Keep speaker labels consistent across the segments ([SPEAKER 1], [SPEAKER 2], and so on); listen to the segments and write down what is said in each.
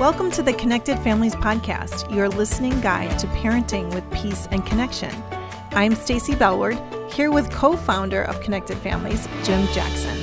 [SPEAKER 1] Welcome to the Connected Families Podcast, your listening guide to parenting with peace and connection. I'm Stacy Bellward, here with co-founder of Connected Families, Jim Jackson.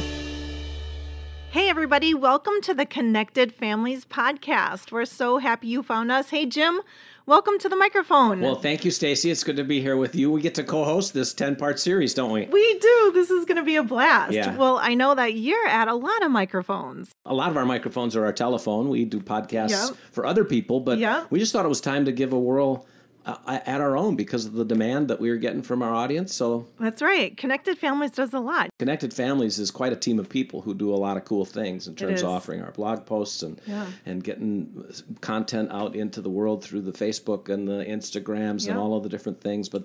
[SPEAKER 1] Hey everybody, welcome to the Connected Families Podcast. We're so happy you found us. Hey Jim, welcome to the microphone.
[SPEAKER 2] Well, thank you, Stacy. It's good to be here with you. We get to co-host this ten-part series, don't we?
[SPEAKER 1] we do. This is going to be a blast.
[SPEAKER 2] Yeah.
[SPEAKER 1] Well, I know that you're at a lot of microphones.
[SPEAKER 2] A lot of our microphones are our telephone. We do podcasts
[SPEAKER 1] Yep.
[SPEAKER 2] for other people, but
[SPEAKER 1] Yep.
[SPEAKER 2] we just thought it was time to give a whirl uh, at our own because of the demand that we were getting from our audience. So,
[SPEAKER 1] That's right. Connected Families does a lot.
[SPEAKER 2] Connected Families is quite a team of people who do a lot of cool things in terms of offering our blog posts and
[SPEAKER 1] Yeah.
[SPEAKER 2] and getting content out into the world through the Facebook and the Instagrams
[SPEAKER 1] Yep.
[SPEAKER 2] and all of the different things. But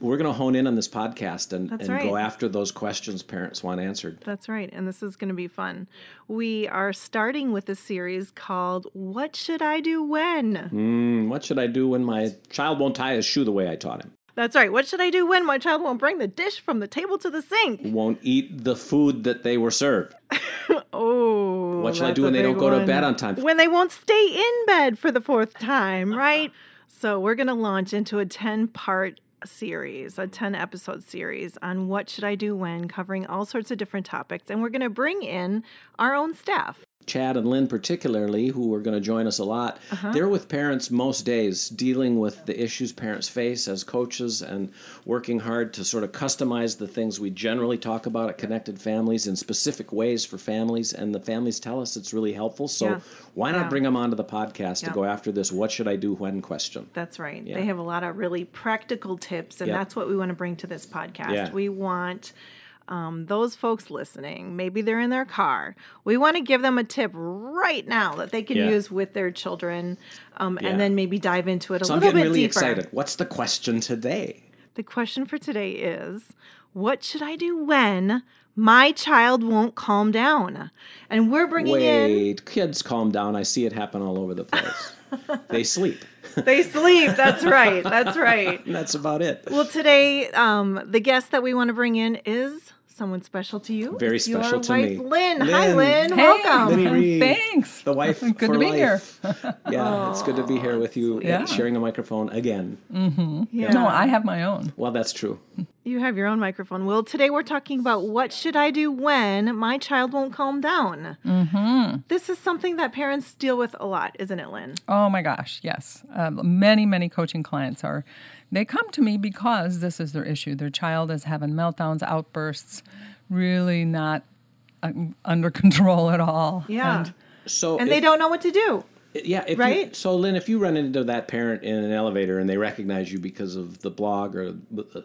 [SPEAKER 2] we're going to hone in on this podcast and, and go after those questions parents want answered.
[SPEAKER 1] That's right. And this is going to be fun. We are starting with a series called What Should I Do When?
[SPEAKER 2] Mm, what should I do when my child won't tie his shoe the way I taught him?
[SPEAKER 1] That's right. What should I do when my child won't bring the dish from the table to the sink?
[SPEAKER 2] Won't eat the food that they were served.
[SPEAKER 1] Oh.
[SPEAKER 2] What should I do when they don't go to bed on time?
[SPEAKER 1] When they won't stay in bed for the fourth time, right? so we're going to launch into a 10 part series, a 10 episode series on what should I do when, covering all sorts of different topics. And we're going to bring in our own staff.
[SPEAKER 2] Chad and Lynne, particularly, who are going to join us a lot,
[SPEAKER 1] Uh-huh.
[SPEAKER 2] they're with parents most days, dealing with the issues parents face as coaches and working hard to sort of customize the things we generally talk about at Connected Families in specific ways for families. And the families tell us it's really helpful. So
[SPEAKER 1] Yeah.
[SPEAKER 2] why not
[SPEAKER 1] Yeah.
[SPEAKER 2] bring them onto the podcast
[SPEAKER 1] Yeah.
[SPEAKER 2] to go after this what should I do when question?
[SPEAKER 1] That's right. They have a lot of really practical tips, and that's what we want to bring to this podcast. We want um, those folks listening, maybe they're in their car. We want to give them a tip right now that they can
[SPEAKER 2] Yeah.
[SPEAKER 1] use with their children, um,
[SPEAKER 2] Yeah.
[SPEAKER 1] and then maybe dive into it a little bit more.
[SPEAKER 2] So I'm getting really
[SPEAKER 1] deeper.
[SPEAKER 2] excited. What's the question today?
[SPEAKER 1] The question for today is What should I do when my child won't calm down? And we're bringing in,
[SPEAKER 2] Wait, kids, calm down. I see it happen all over the place. they sleep.
[SPEAKER 1] they sleep. That's right. That's right.
[SPEAKER 2] That's about it.
[SPEAKER 1] Well, today, um, the guest that we want to bring in is someone special to you.
[SPEAKER 2] Very
[SPEAKER 1] It's
[SPEAKER 2] special
[SPEAKER 1] your
[SPEAKER 2] to
[SPEAKER 1] wife,
[SPEAKER 2] me.
[SPEAKER 1] Lynne. Hi,
[SPEAKER 2] Lynne.
[SPEAKER 1] Lynne.
[SPEAKER 3] Hey.
[SPEAKER 1] Welcome.
[SPEAKER 2] Linny Reed,
[SPEAKER 3] Thanks.
[SPEAKER 2] The wife
[SPEAKER 3] Good
[SPEAKER 2] for
[SPEAKER 3] to be here.
[SPEAKER 2] life. yeah, it's good to be here with you,
[SPEAKER 3] Yeah.
[SPEAKER 2] sharing a microphone again. Mm-hmm.
[SPEAKER 1] Yeah.
[SPEAKER 3] No, I have my own.
[SPEAKER 2] Well, that's true.
[SPEAKER 1] You have your own microphone. Well, today we're talking about what should I do when my child won't calm down. Mm-hmm. This is something that parents deal with a lot, isn't it, Lynne?
[SPEAKER 3] Oh my gosh, yes. Um, many, many coaching clients are, they come to me because this is their issue. Their child is having meltdowns, outbursts, really not um, under control at all.
[SPEAKER 1] Yeah.
[SPEAKER 3] And
[SPEAKER 2] So,
[SPEAKER 1] And
[SPEAKER 2] if-
[SPEAKER 1] they don't know what to do.
[SPEAKER 2] Yeah, if You,
[SPEAKER 1] right?
[SPEAKER 2] so, Lynne, if you run into that parent in an elevator and they recognize you because of the blog or a,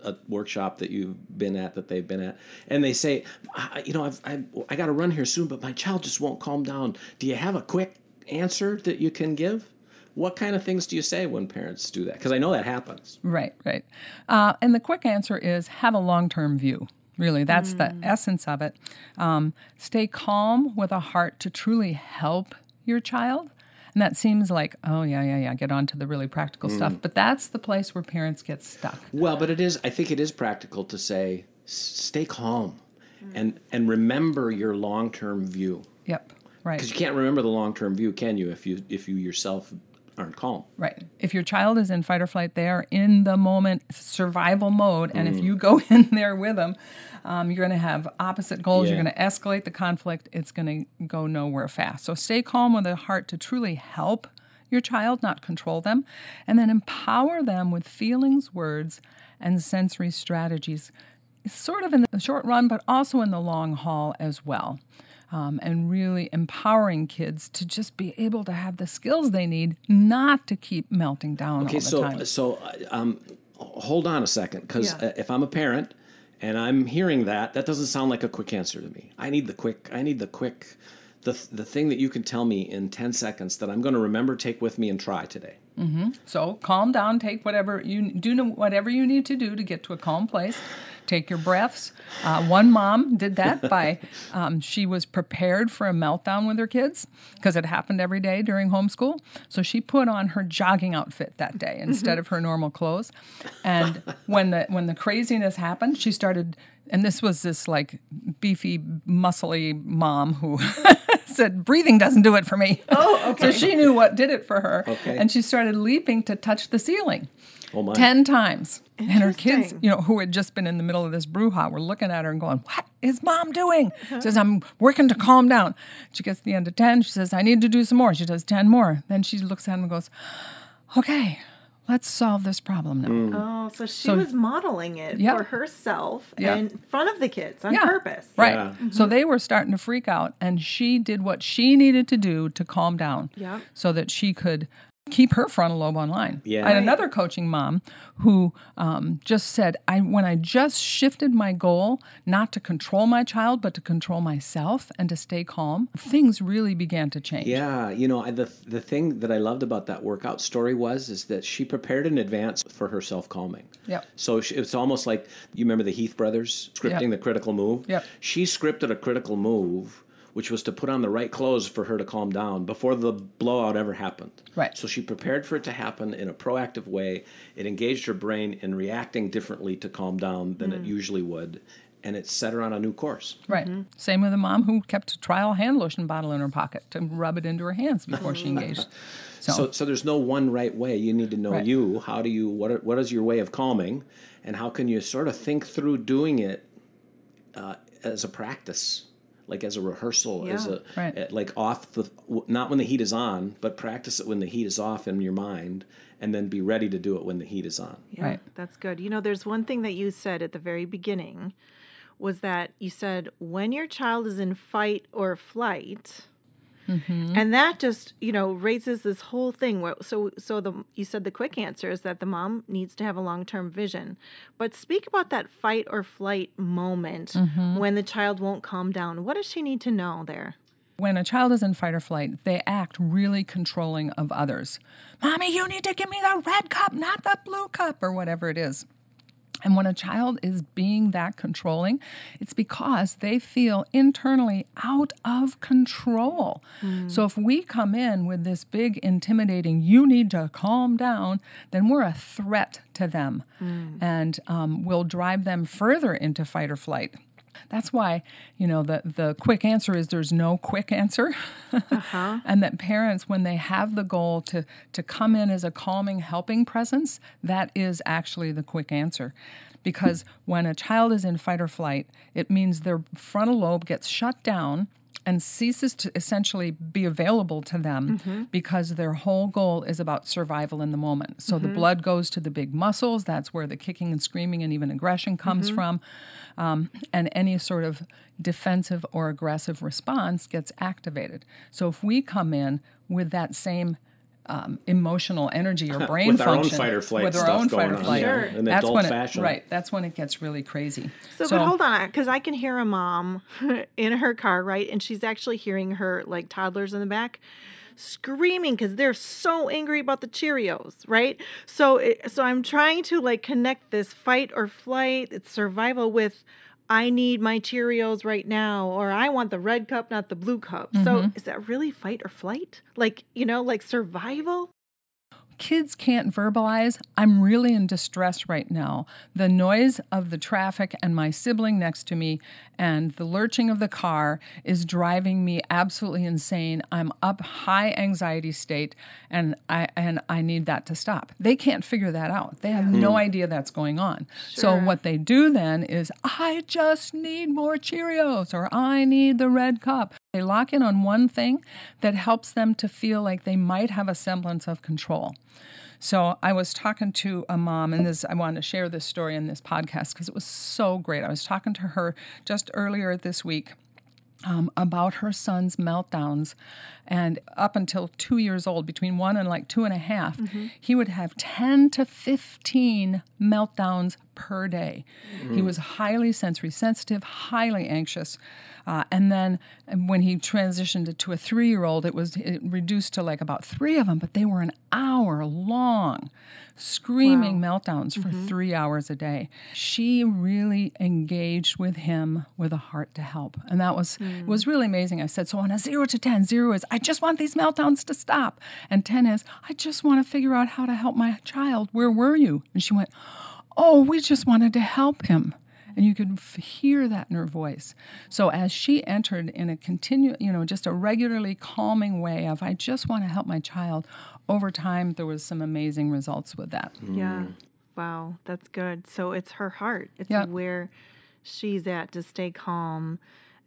[SPEAKER 2] a workshop that you've been at that they've been at, and they say, I, you know, I've, I, I got to run here soon, but my child just won't calm down. Do you have a quick answer that you can give? What kind of things do you say when parents do that? Because I know that happens.
[SPEAKER 3] Right, right. Uh, and the quick answer is have a long term view. Really, that's the essence of it. Um, stay calm with a heart to truly help your child. And that seems like, oh, yeah, yeah, yeah, get on to the really practical mm. stuff. But that's the place where parents get stuck.
[SPEAKER 2] Well, but it is. I think it is practical to say, stay calm, mm. and and remember your long term view.
[SPEAKER 3] Yep, right.
[SPEAKER 2] Because you can't remember the long term view, can you? If you if you yourself aren't calm.
[SPEAKER 3] Right. If your child is in fight or flight, they are in the moment survival mode. And if you go in there with them, um, you're going to have opposite goals. You're going to escalate the conflict. It's going to go nowhere fast. So stay calm with a heart to truly help your child, not control them. And then empower them with feelings, words, and sensory strategies, sort of in the short run, but also in the long haul as well um, and really empowering kids to just be able to have the skills they need not to keep melting down
[SPEAKER 2] Okay,
[SPEAKER 3] all the
[SPEAKER 2] so
[SPEAKER 3] time.
[SPEAKER 2] so uh, um, hold on a second, because
[SPEAKER 1] Yeah.
[SPEAKER 2] uh, if I'm a parent and I'm hearing that, that doesn't sound like a quick answer to me. I need the quick. I need the quick. The, the thing that you can tell me in 10 seconds that I'm going to remember, take with me, and try today.
[SPEAKER 3] So calm down, take whatever you do, whatever you need to do to get to a calm place. Take your breaths. Uh, one mom did that by um, she was prepared for a meltdown with her kids because it happened every day during homeschool. So she put on her jogging outfit that day instead of her normal clothes. And when the when the craziness happened, she started And this was this like beefy, muscly mom who said, breathing doesn't do it for me.
[SPEAKER 1] Oh, okay.
[SPEAKER 3] so she knew what did it for her.
[SPEAKER 2] Okay.
[SPEAKER 3] And she started leaping to touch the ceiling.
[SPEAKER 2] Oh my.
[SPEAKER 3] 10 times. And her kids, you know, who had just been in the middle of this brouhaha, were looking at her and going, What is mom doing? She uh-huh. says, I'm working to calm down. She gets to the end of 10. She says, I need to do some more. She does 10 more. Then she looks at him and goes, Okay, let's solve this problem now. Mm.
[SPEAKER 1] Oh, so she
[SPEAKER 3] So-
[SPEAKER 1] was modeling it
[SPEAKER 3] Yeah.
[SPEAKER 1] for herself
[SPEAKER 3] Yeah.
[SPEAKER 1] in front of the kids on
[SPEAKER 3] Yeah.
[SPEAKER 1] purpose.
[SPEAKER 3] Right.
[SPEAKER 2] Yeah.
[SPEAKER 3] So mm-hmm. they were starting to freak out, and she did what she needed to do to calm down
[SPEAKER 1] Yep.
[SPEAKER 3] so that she could keep her frontal lobe online.
[SPEAKER 2] Yeah.
[SPEAKER 3] I had another coaching mom who um, just said, "I when I just shifted my goal not to control my child, but to control myself and to stay calm, things really began to change."
[SPEAKER 2] Yeah, you know, I, the the thing that I loved about that workout story was is that she prepared in advance for her self calming.
[SPEAKER 3] Yeah.
[SPEAKER 2] So she, it's almost like you remember the Heath brothers scripting
[SPEAKER 3] Yep.
[SPEAKER 2] the critical move.
[SPEAKER 3] Yeah.
[SPEAKER 2] She scripted a critical move, which was to put on the right clothes for her to calm down before the blowout ever happened.
[SPEAKER 3] Right.
[SPEAKER 2] So she prepared for it to happen in a proactive way. It engaged her brain in reacting differently to calm down than it usually would, and it set her on a new course.
[SPEAKER 3] Right. Same with a mom who kept a trial hand lotion bottle in her pocket to rub it into her hands before she engaged. So,
[SPEAKER 2] So, so there's no one right way. You need to know
[SPEAKER 3] Right.
[SPEAKER 2] you. How do you? What? Are, what is your way of calming, and how can you sort of think through doing it uh, as a practice, like as a rehearsal, as a
[SPEAKER 3] Right.
[SPEAKER 2] uh, like off the not when the heat is on, but practice it when the heat is off in your mind, and then be ready to do it when the heat is on.
[SPEAKER 1] Yeah,
[SPEAKER 3] Right.
[SPEAKER 1] That's good. You know, there's one thing that you said at the very beginning was that you said when your child is in fight or flight, Mm-hmm. and that just you know raises this whole thing. Where, so so the you said the quick answer is that the mom needs to have a long term vision, but speak about that fight or flight moment mm-hmm. when the child won't calm down. What does she need to know there?
[SPEAKER 3] when a child is in fight or flight, they act really controlling of others. Mommy, you need to give me the red cup, not the blue cup, or whatever it is. And when a child is being that controlling, it's because they feel internally out of control. So if we come in with this big, intimidating, you need to calm down, then we're a threat to them and um, will drive them further into fight or flight. That's why, you know, the, the quick answer is there's no quick answer. Uh-huh. and that parents, when they have the goal to, to come in as a calming, helping presence, that is actually the quick answer. Because when a child is in fight or flight, it means their frontal lobe gets shut down and ceases to essentially be available to them mm-hmm. because their whole goal is about survival in the moment. So the mm-hmm. blood goes to the big muscles. That's where the kicking and screaming and even aggression comes mm-hmm. from. Um, and any sort of defensive or aggressive response gets activated. So if we come in with that same um, emotional energy or brain
[SPEAKER 2] With our own
[SPEAKER 3] function,
[SPEAKER 2] fight or flight
[SPEAKER 3] with our
[SPEAKER 2] stuff
[SPEAKER 3] own fight or
[SPEAKER 2] on,
[SPEAKER 3] flight,
[SPEAKER 1] Sure.
[SPEAKER 2] in
[SPEAKER 3] that's
[SPEAKER 2] adult
[SPEAKER 3] when it,
[SPEAKER 2] fashion.
[SPEAKER 3] right. That's when it gets really crazy.
[SPEAKER 1] So, but hold on, because I can hear a mom in her car, right? And she's actually hearing her like toddlers in the back screaming because they're so angry about the Cheerios, right? So, it, so I'm trying to like connect this fight or flight, it's survival with. I need my Cheerios right now, or I want the red cup, not the blue cup. So, mm-hmm. is that really fight or flight? Like, you know, like survival?
[SPEAKER 3] Kids can't verbalize, I'm really in distress right now. The noise of the traffic and my sibling next to me and the lurching of the car is driving me absolutely insane. I'm up high anxiety state and I and I need that to stop. They can't figure that out. They have no hmm. idea that's going on. So what they do then is I just need more Cheerios or I need the red cup. They lock in on one thing that helps them to feel like they might have a semblance of control. So I was talking to a mom, and this I wanted to share this story in this podcast because it was so great. I was talking to her just earlier this week um, about her son's meltdowns. And up until two years old, between one and like two and a half, he would have 10 to 15 meltdowns per day. He mm. was highly sensory sensitive, highly anxious. Uh, and then when he transitioned to a three year old, it was it reduced to like about three of them, but they were an hour long, screaming meltdowns for mm-hmm. three hours a day. She really engaged with him with a heart to help. And that was it was really amazing. I said, so on a zero to 10, zero is I just want these meltdowns to stop. And 10 is I just want to figure out how to help my child. Where were you? And she went, Oh, we just wanted to help him. And you could f- hear that in her voice. So as she entered in a continue, you know, just a regularly calming way of, I just want to help my child, over time, there was some amazing results with that.
[SPEAKER 1] Yeah. Wow, that's good. So it's her heart. It's
[SPEAKER 3] Yeah.
[SPEAKER 1] where she's at to stay calm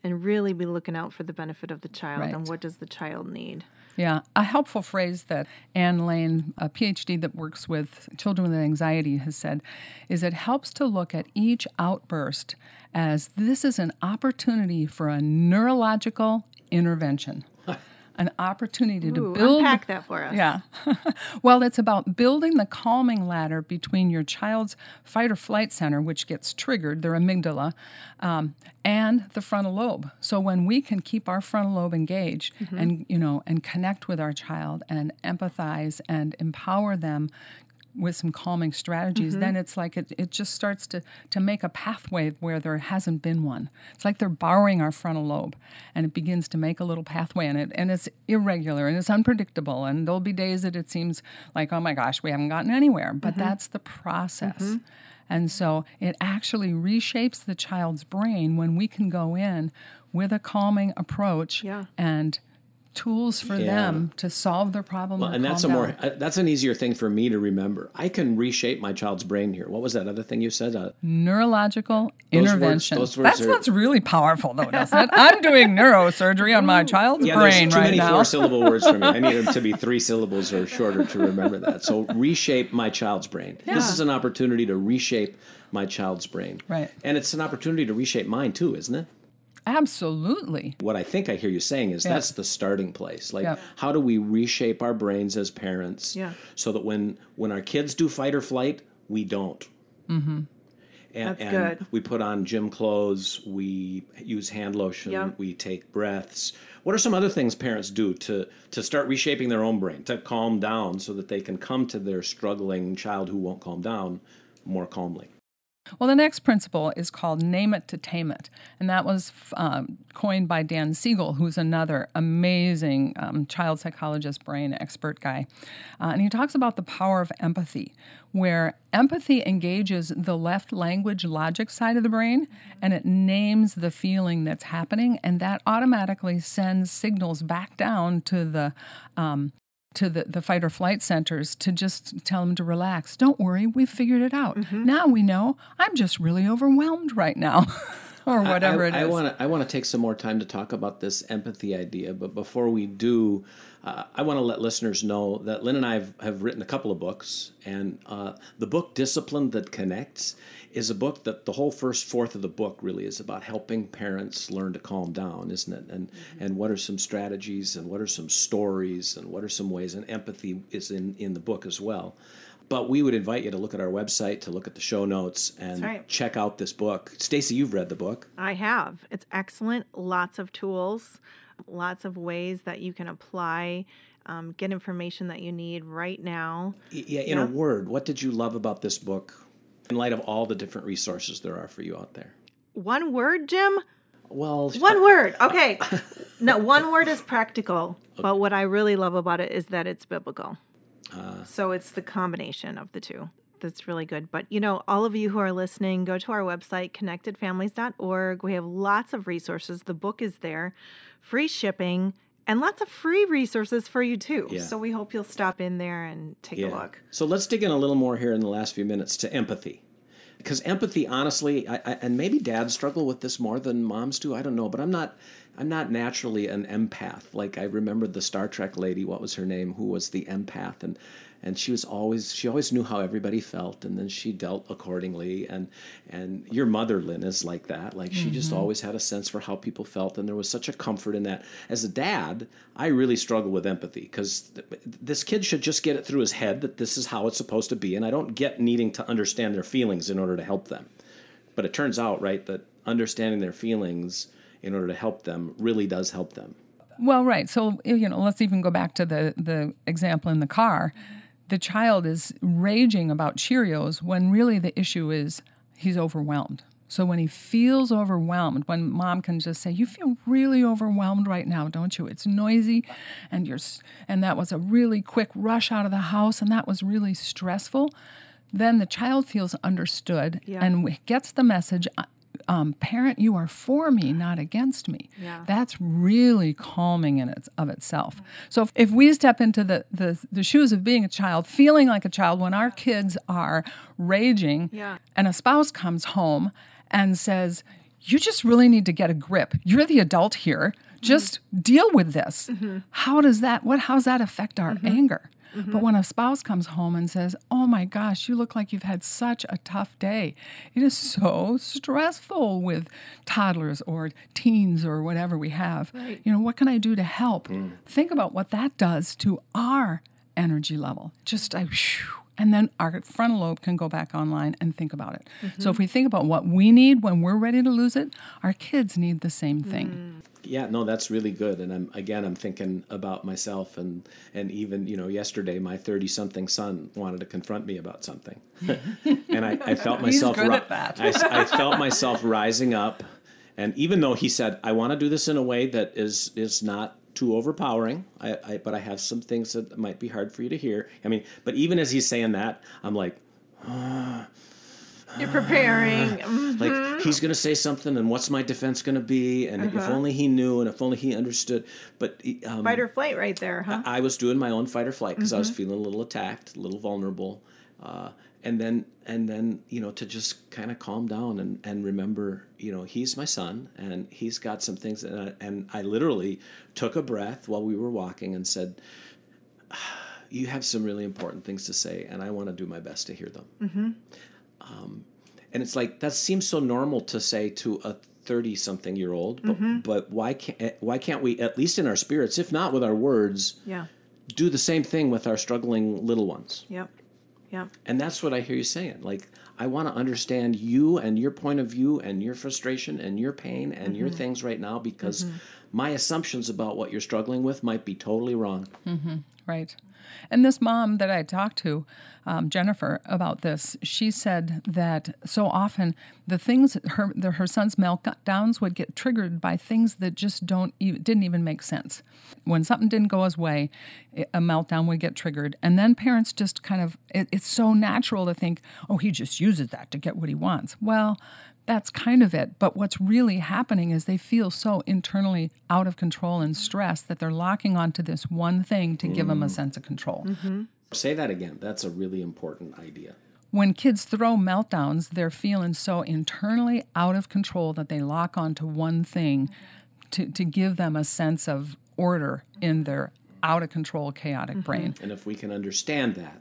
[SPEAKER 1] and really be looking out for the benefit of the child and what does the child need.
[SPEAKER 3] Yeah, a helpful phrase that Anne Lane, a PhD that works with children with anxiety, has said is it helps to look at each outburst as this is an opportunity for a neurological intervention. An opportunity to
[SPEAKER 1] Ooh,
[SPEAKER 3] build
[SPEAKER 1] unpack that for us.
[SPEAKER 3] yeah. well, it's about building the calming ladder between your child's fight or flight center, which gets triggered, their amygdala, um, and the frontal lobe. So when we can keep our frontal lobe engaged and you know and connect with our child and empathize and empower them with some calming strategies, mm-hmm. then it's like it, it just starts to, to make a pathway where there hasn't been one. It's like they're borrowing our frontal lobe and it begins to make a little pathway in it. And it's irregular and it's unpredictable. And there'll be days that it seems like, oh my gosh, we haven't gotten anywhere. But mm-hmm. that's the process. Mm-hmm. And so it actually reshapes the child's brain when we can go in with a calming approach
[SPEAKER 1] Yeah.
[SPEAKER 3] and tools for
[SPEAKER 2] Yeah.
[SPEAKER 3] them to solve their problem.
[SPEAKER 2] Well, and that's a more uh, that's an easier thing for me to remember. I can reshape my child's brain here. What was that other thing you said? Uh,
[SPEAKER 3] neurological
[SPEAKER 2] Those words-
[SPEAKER 3] intervention.
[SPEAKER 2] those words
[SPEAKER 3] That's
[SPEAKER 2] are-
[SPEAKER 3] really powerful, though, doesn't it? I'm doing neurosurgery on my child's
[SPEAKER 2] yeah,
[SPEAKER 3] brain
[SPEAKER 2] too
[SPEAKER 3] right
[SPEAKER 2] many
[SPEAKER 3] now.
[SPEAKER 2] four syllable words for me. I need them to be three syllables or shorter to remember that. So reshape my child's brain. This is an opportunity to reshape my child's brain.
[SPEAKER 3] Right.
[SPEAKER 2] And it's an opportunity to reshape mine too, isn't it?
[SPEAKER 3] Absolutely.
[SPEAKER 2] What I think I hear you saying is
[SPEAKER 3] Yeah.
[SPEAKER 2] that's the starting place. Like
[SPEAKER 3] Yeah.
[SPEAKER 2] how do we reshape our brains as parents
[SPEAKER 1] Yeah.
[SPEAKER 2] so that when when our kids do fight or flight, we don't. Mm-hmm. And,
[SPEAKER 1] That's
[SPEAKER 2] and
[SPEAKER 1] good.
[SPEAKER 2] we put on gym clothes, we use hand lotion,
[SPEAKER 1] Yeah.
[SPEAKER 2] we take breaths. What are some other things parents do to to start reshaping their own brain, to calm down so that they can come to their struggling child who won't calm down more calmly?
[SPEAKER 3] Well, the next principle is called name it to tame it. And that was um, coined by Dan Siegel, who's another amazing um, child psychologist, brain expert guy. Uh, and he talks about the power of empathy, where empathy engages the left language logic side of the brain and it names the feeling that's happening. And that automatically sends signals back down to the um, to the, the fight or flight centers to just tell them to relax. Don't worry, we've figured it out.
[SPEAKER 2] Mm-hmm.
[SPEAKER 3] Now we know I'm just really overwhelmed right now, or whatever
[SPEAKER 2] I,
[SPEAKER 3] it
[SPEAKER 2] I want to I want to take some more time to talk about this empathy idea, but before we do, uh, I want to let listeners know that Lynne and I have, have written a couple of books, and uh, the book "Discipline That Connects" is a book that the whole first fourth of the book really is about helping parents learn to calm down, isn't it? And and what are some strategies, and what are some stories, and what are some ways, and empathy is in in the book as well. But we would invite you to look at our website, to look at the show notes, and
[SPEAKER 1] right.
[SPEAKER 2] check out this book. Stacy, you've read the book.
[SPEAKER 1] I have. It's excellent. Lots of tools, lots of ways that you can apply, um, get information that you need right now.
[SPEAKER 2] Yeah, in a word, what did you love about this book in light of all the different resources there are for you out there?
[SPEAKER 1] One word, Jim?
[SPEAKER 2] Well,
[SPEAKER 1] One word. Okay. no, one word is practical. But what I really love about it is that it's biblical. Uh, so it's the combination of the two. That's really good. But you know, all of you who are listening, go to our website, connectedfamilies.org. We have lots of resources. The book is there, free shipping, and lots of free resources for you too.
[SPEAKER 2] Yeah.
[SPEAKER 1] So we hope you'll stop in there and take a look.
[SPEAKER 2] So let's dig in a little more here in the last few minutes to empathy. Because empathy, honestly, I, I, and maybe dads struggle with this more than moms do. I don't know, but I'm not. I'm not naturally an empath. Like I remember the Star Trek lady. What was her name? Who was the empath? And and she was always she always knew how everybody felt, and then she dealt accordingly. And and your mother, Lynne, is like that. Like she just mm-hmm. always had a sense for how people felt, and there was such a comfort in that. As a dad, I really struggle with empathy because th- this kid should just get it through his head that this is how it's supposed to be, and I don't get needing to understand their feelings in order to help them. But it turns out, right, that understanding their feelings in order to help them really does help them.
[SPEAKER 3] Well, right. So you know, let's even go back to the the example in the car. The child is raging about Cheerios when really the issue is he's overwhelmed. So when he feels overwhelmed, when mom can just say, "You feel really overwhelmed right now, don't you? It's noisy, and you're, s- and that was a really quick rush out of the house, and that was really stressful." Then the child feels understood
[SPEAKER 1] Yeah.
[SPEAKER 3] and gets the message. "I- um, parent, you are for me, not against me.
[SPEAKER 1] Yeah.
[SPEAKER 3] That's really calming in its of itself. So if, if we step into the, the the shoes of being a child, feeling like a child when our kids are raging,
[SPEAKER 1] Yeah.
[SPEAKER 3] and a spouse comes home and says, "You just really need to get a grip. You're the adult here. Just mm-hmm. deal with this." Mm-hmm. How does that? What? How's that affect our mm-hmm. anger? Mm-hmm. But when a spouse comes home and says, Oh my gosh, you look like you've had such a tough day. It is so stressful with toddlers or teens or whatever we have. You know, what can I do to help? Mm. Think about what that does to our energy level. Just, I, whew, and then our frontal lobe can go back online and think about it. So if mm-hmm. we think about what we need when we're ready to lose it, our kids need the same thing. Mm.
[SPEAKER 2] Yeah, no, that's really good. And I'm again, I'm thinking about myself, and and even you know, yesterday my thirty-something son wanted to confront me about something, and I, I felt
[SPEAKER 3] He's
[SPEAKER 2] myself.
[SPEAKER 3] good at that.
[SPEAKER 2] I, I felt myself rising up, and even though he said, "I want to do this in a way that is is not." Too overpowering, I, I, but I have some things that might be hard for you to hear. I mean, but even as he's saying that, I'm like,
[SPEAKER 1] You're preparing. Mm.
[SPEAKER 2] like he's going to say something and what's my defense going to be and if only he knew and if only he understood but um,
[SPEAKER 1] Fight or flight right there, huh?
[SPEAKER 2] i was doing my own fight or flight because i was feeling a little attacked a little vulnerable uh, and then and then you know to just kind of calm down and, and remember you know he's my son and he's got some things and I, and I literally took a breath while we were walking and said you have some really important things to say and i want to do my best to hear them um, and it's like that seems so normal to say to a 30 something year old but, but why can't why can't we at least in our spirits if not with our words
[SPEAKER 1] yeah.
[SPEAKER 2] do the same thing with our struggling little ones
[SPEAKER 1] Yep. Yep.
[SPEAKER 2] and that's what i hear you saying. Like i want to understand you and your point of view and your frustration and your pain and your mm-hmm. things right now because mm-hmm. My assumptions about what you're struggling with might be totally wrong
[SPEAKER 3] Right. And this mom that I talked to, um, Jennifer, about this, she said that so often the things her the, her son's meltdowns would get triggered by things that just don't even, didn't even make sense. When something didn't go his way, it- a meltdown would get triggered, and then parents just kind of it, it's so natural to think, oh, he just uses that to get what he wants. Well. That's kind of it. But what's really happening is they feel so internally out of control and stressed that they're locking onto this one thing to give them a mm. sense of control. Mm-hmm.
[SPEAKER 2] say that again that's a really important idea
[SPEAKER 3] When kids throw meltdowns, they're feeling so internally out of control that they lock onto one thing to, to give them a sense of order in their out of control, chaotic mm-hmm. brain.
[SPEAKER 2] And if we can understand that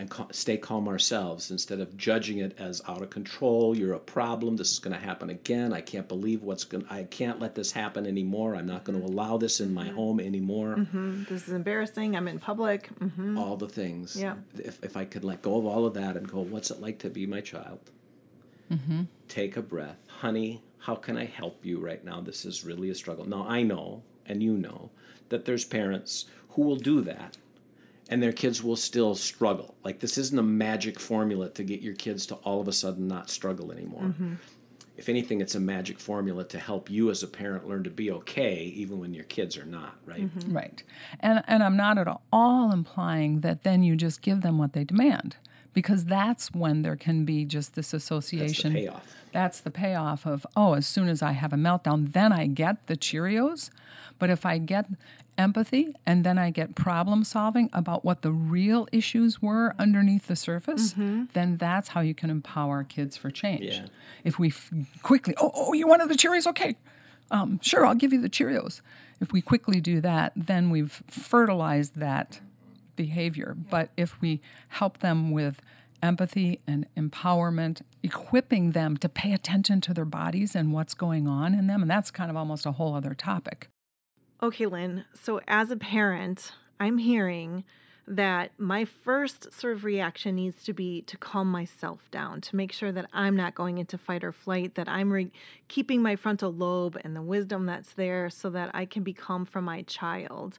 [SPEAKER 2] and ca- stay calm ourselves instead of judging it as out of control, you're a problem, this is going to happen again. I can't believe what's going I can't let this happen anymore. I'm not going to allow this in my home anymore.
[SPEAKER 1] Mm, This is embarrassing. I'm in public. hmm
[SPEAKER 2] All the things.
[SPEAKER 1] Yeah.
[SPEAKER 2] If, if I could let go of all of that and go, what's it like to be my child? Take a breath. Honey, how can I help you right now? This is really a struggle. Now, I know, and you know, that there's parents who will do that and their kids will still struggle. Like, this isn't a magic formula to get your kids to all of a sudden not struggle anymore. Mm-hmm. If anything, it's a magic formula to help you as a parent learn to be okay, even when your kids are not, right? Mm-hmm.
[SPEAKER 3] Right. And and I'm not at all implying that then you just give them what they demand because that's when there can be just this association.
[SPEAKER 2] That's the payoff.
[SPEAKER 3] That's the payoff of, oh, as soon as I have a meltdown, then I get the Cheerios. But if I get empathy and then I get problem solving about what the real issues were underneath the surface, then that's how you can empower kids for change.
[SPEAKER 2] Yeah.
[SPEAKER 3] If we f- quickly, oh, oh, you wanted the Cheerios? Okay, um, sure, I'll give you the Cheerios. If we quickly do that, then we've fertilized that behavior. But if we help them with empathy and empowerment, equipping them to pay attention to their bodies and what's going on in them, and that's kind of almost a whole other topic.
[SPEAKER 1] Okay, Lynne. So, as a parent, I'm hearing that my first sort of reaction needs to be to calm myself down, to make sure that I'm not going into fight or flight, that I'm re- keeping my frontal lobe and the wisdom that's there so that I can be calm for my child.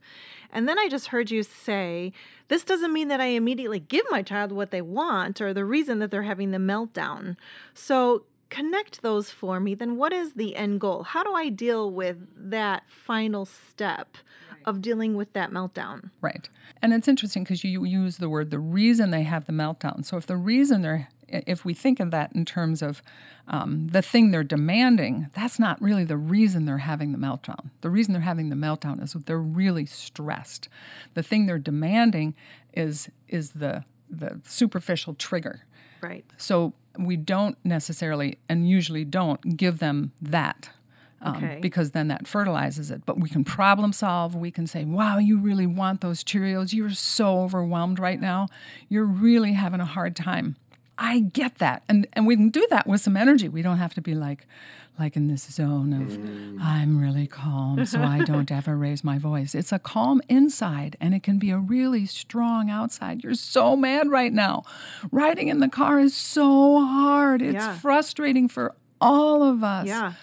[SPEAKER 1] And then I just heard you say, this doesn't mean that I immediately give my child what they want or the reason that they're having the meltdown. So, connect those for me, then what is the end goal? How do I deal with that final step of dealing with that meltdown?
[SPEAKER 3] Right. And it's interesting because you use the word the reason they have the meltdown. So if the reason they're if we think of that in terms of um, the thing they're demanding, that's not really the reason they're having the meltdown. The reason they're having the meltdown is they're really stressed. The thing they're demanding is is the the superficial trigger.
[SPEAKER 1] Right.
[SPEAKER 3] So we don't necessarily, and usually don't, give them that. Um,
[SPEAKER 1] Okay.
[SPEAKER 3] Because then that fertilizes it. But we can problem solve. We can say, wow, you really want those Cheerios. You're so overwhelmed right now. You're really having a hard time. I get that. And and we can do that with some energy. We don't have to be like like in this zone of I'm really calm, so I don't ever raise my voice. It's a calm inside and it can be a really strong outside. You're so mad right now. Riding in the car is so hard. It's
[SPEAKER 1] Yeah.
[SPEAKER 3] frustrating for all of us.
[SPEAKER 1] Yeah.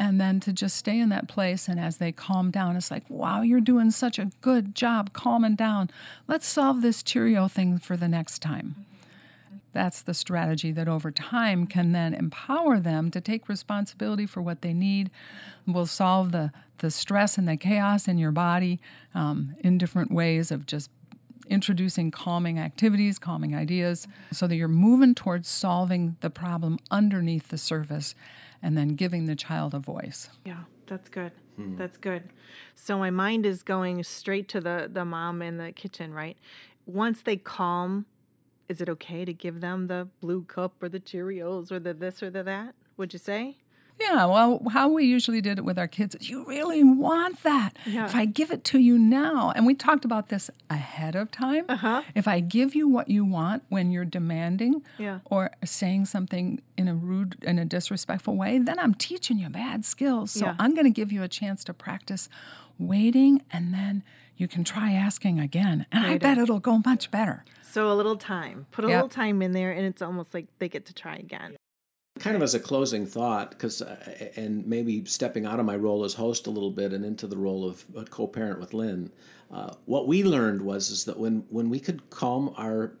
[SPEAKER 3] And then to just stay in that place and as they calm down, it's like, wow, you're doing such a good job calming down. Let's solve this Cheerio thing for the next time. That's the strategy that over time can then empower them to take responsibility for what they need. Will solve the, the stress and the chaos in your body um, in different ways of just introducing calming activities, calming ideas, so that you're moving towards solving the problem underneath the surface and then giving the child a voice.
[SPEAKER 1] Yeah, that's good. Hmm. That's good. So my mind is going straight to the the mom in the kitchen, right? Once they calm, is it okay to give them the blue cup or the Cheerios or the this or the that? Would you say?
[SPEAKER 3] Yeah, well, how we usually did it with our kids is you really want that.
[SPEAKER 1] Yeah.
[SPEAKER 3] If I give it to you now, and we talked about this ahead of time,
[SPEAKER 1] Uh-huh.
[SPEAKER 3] if I give you what you want when you're demanding
[SPEAKER 1] Yeah.
[SPEAKER 3] or saying something in a rude, in a disrespectful way, then I'm teaching you bad skills. So
[SPEAKER 1] Yeah.
[SPEAKER 3] I'm going to give you a chance to practice waiting, and then you can try asking again. And I bet it'll go much better.
[SPEAKER 1] So a little time. Put a
[SPEAKER 3] Yep.
[SPEAKER 1] little time in there and it's almost like they get to try again.
[SPEAKER 2] Kind of as a closing thought because and maybe stepping out of my role as host a little bit and into the role of a co-parent with lynne uh, what we learned was is that when when we could calm our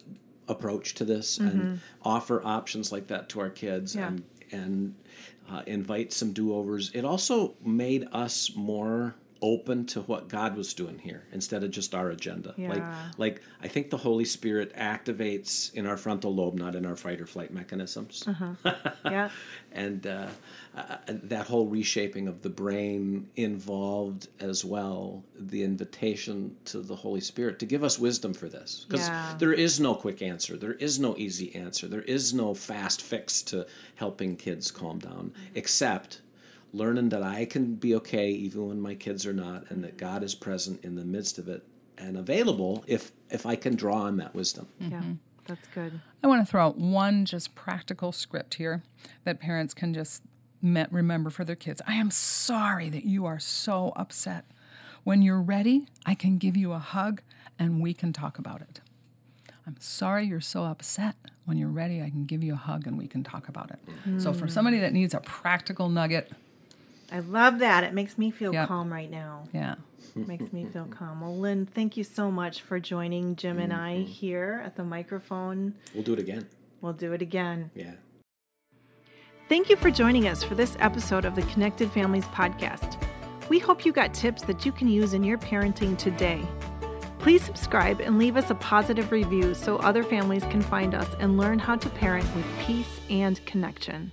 [SPEAKER 2] approach to this and offer options like that to our kids
[SPEAKER 1] Yeah.
[SPEAKER 2] and and uh, invite some do-overs it also made us more open to what god was doing here instead of just our agenda like
[SPEAKER 1] Yeah.
[SPEAKER 2] like i think the holy spirit activates in our frontal lobe not in our fight or flight mechanisms
[SPEAKER 1] Yeah.
[SPEAKER 2] and uh, uh, that whole reshaping of the brain involved as well the invitation to the Holy Spirit to give us wisdom for this. Because
[SPEAKER 1] Yeah.
[SPEAKER 2] there is no quick answer, there is no easy answer, there is no fast fix to helping kids calm down, except learning that I can be okay even when my kids are not, and that God is present in the midst of it and available if if I can draw on that wisdom.
[SPEAKER 1] Yeah. Mm-hmm. That's good.
[SPEAKER 3] I want to throw out one just practical script here that parents can just me- remember for their kids. I am sorry that you are so upset. When you're ready, I can give you a hug and we can talk about it. I'm sorry you're so upset. When you're ready, I can give you a hug and we can talk about it. So, for mm. somebody that needs a practical nugget,
[SPEAKER 1] I love that. It makes me feel
[SPEAKER 3] Yep.
[SPEAKER 1] calm right now.
[SPEAKER 3] yeah.
[SPEAKER 1] makes me feel calm. Well, Lynne, thank you so much for joining Jim and I
[SPEAKER 2] Mm-hmm.
[SPEAKER 1] here at the microphone.
[SPEAKER 2] We'll do it again.
[SPEAKER 1] We'll do it again.
[SPEAKER 2] Yeah.
[SPEAKER 1] Thank you for joining us for this episode of the Connected Families podcast. We hope you got tips that you can use in your parenting today. Please subscribe and leave us a positive review so other families can find us and learn how to parent with peace and connection.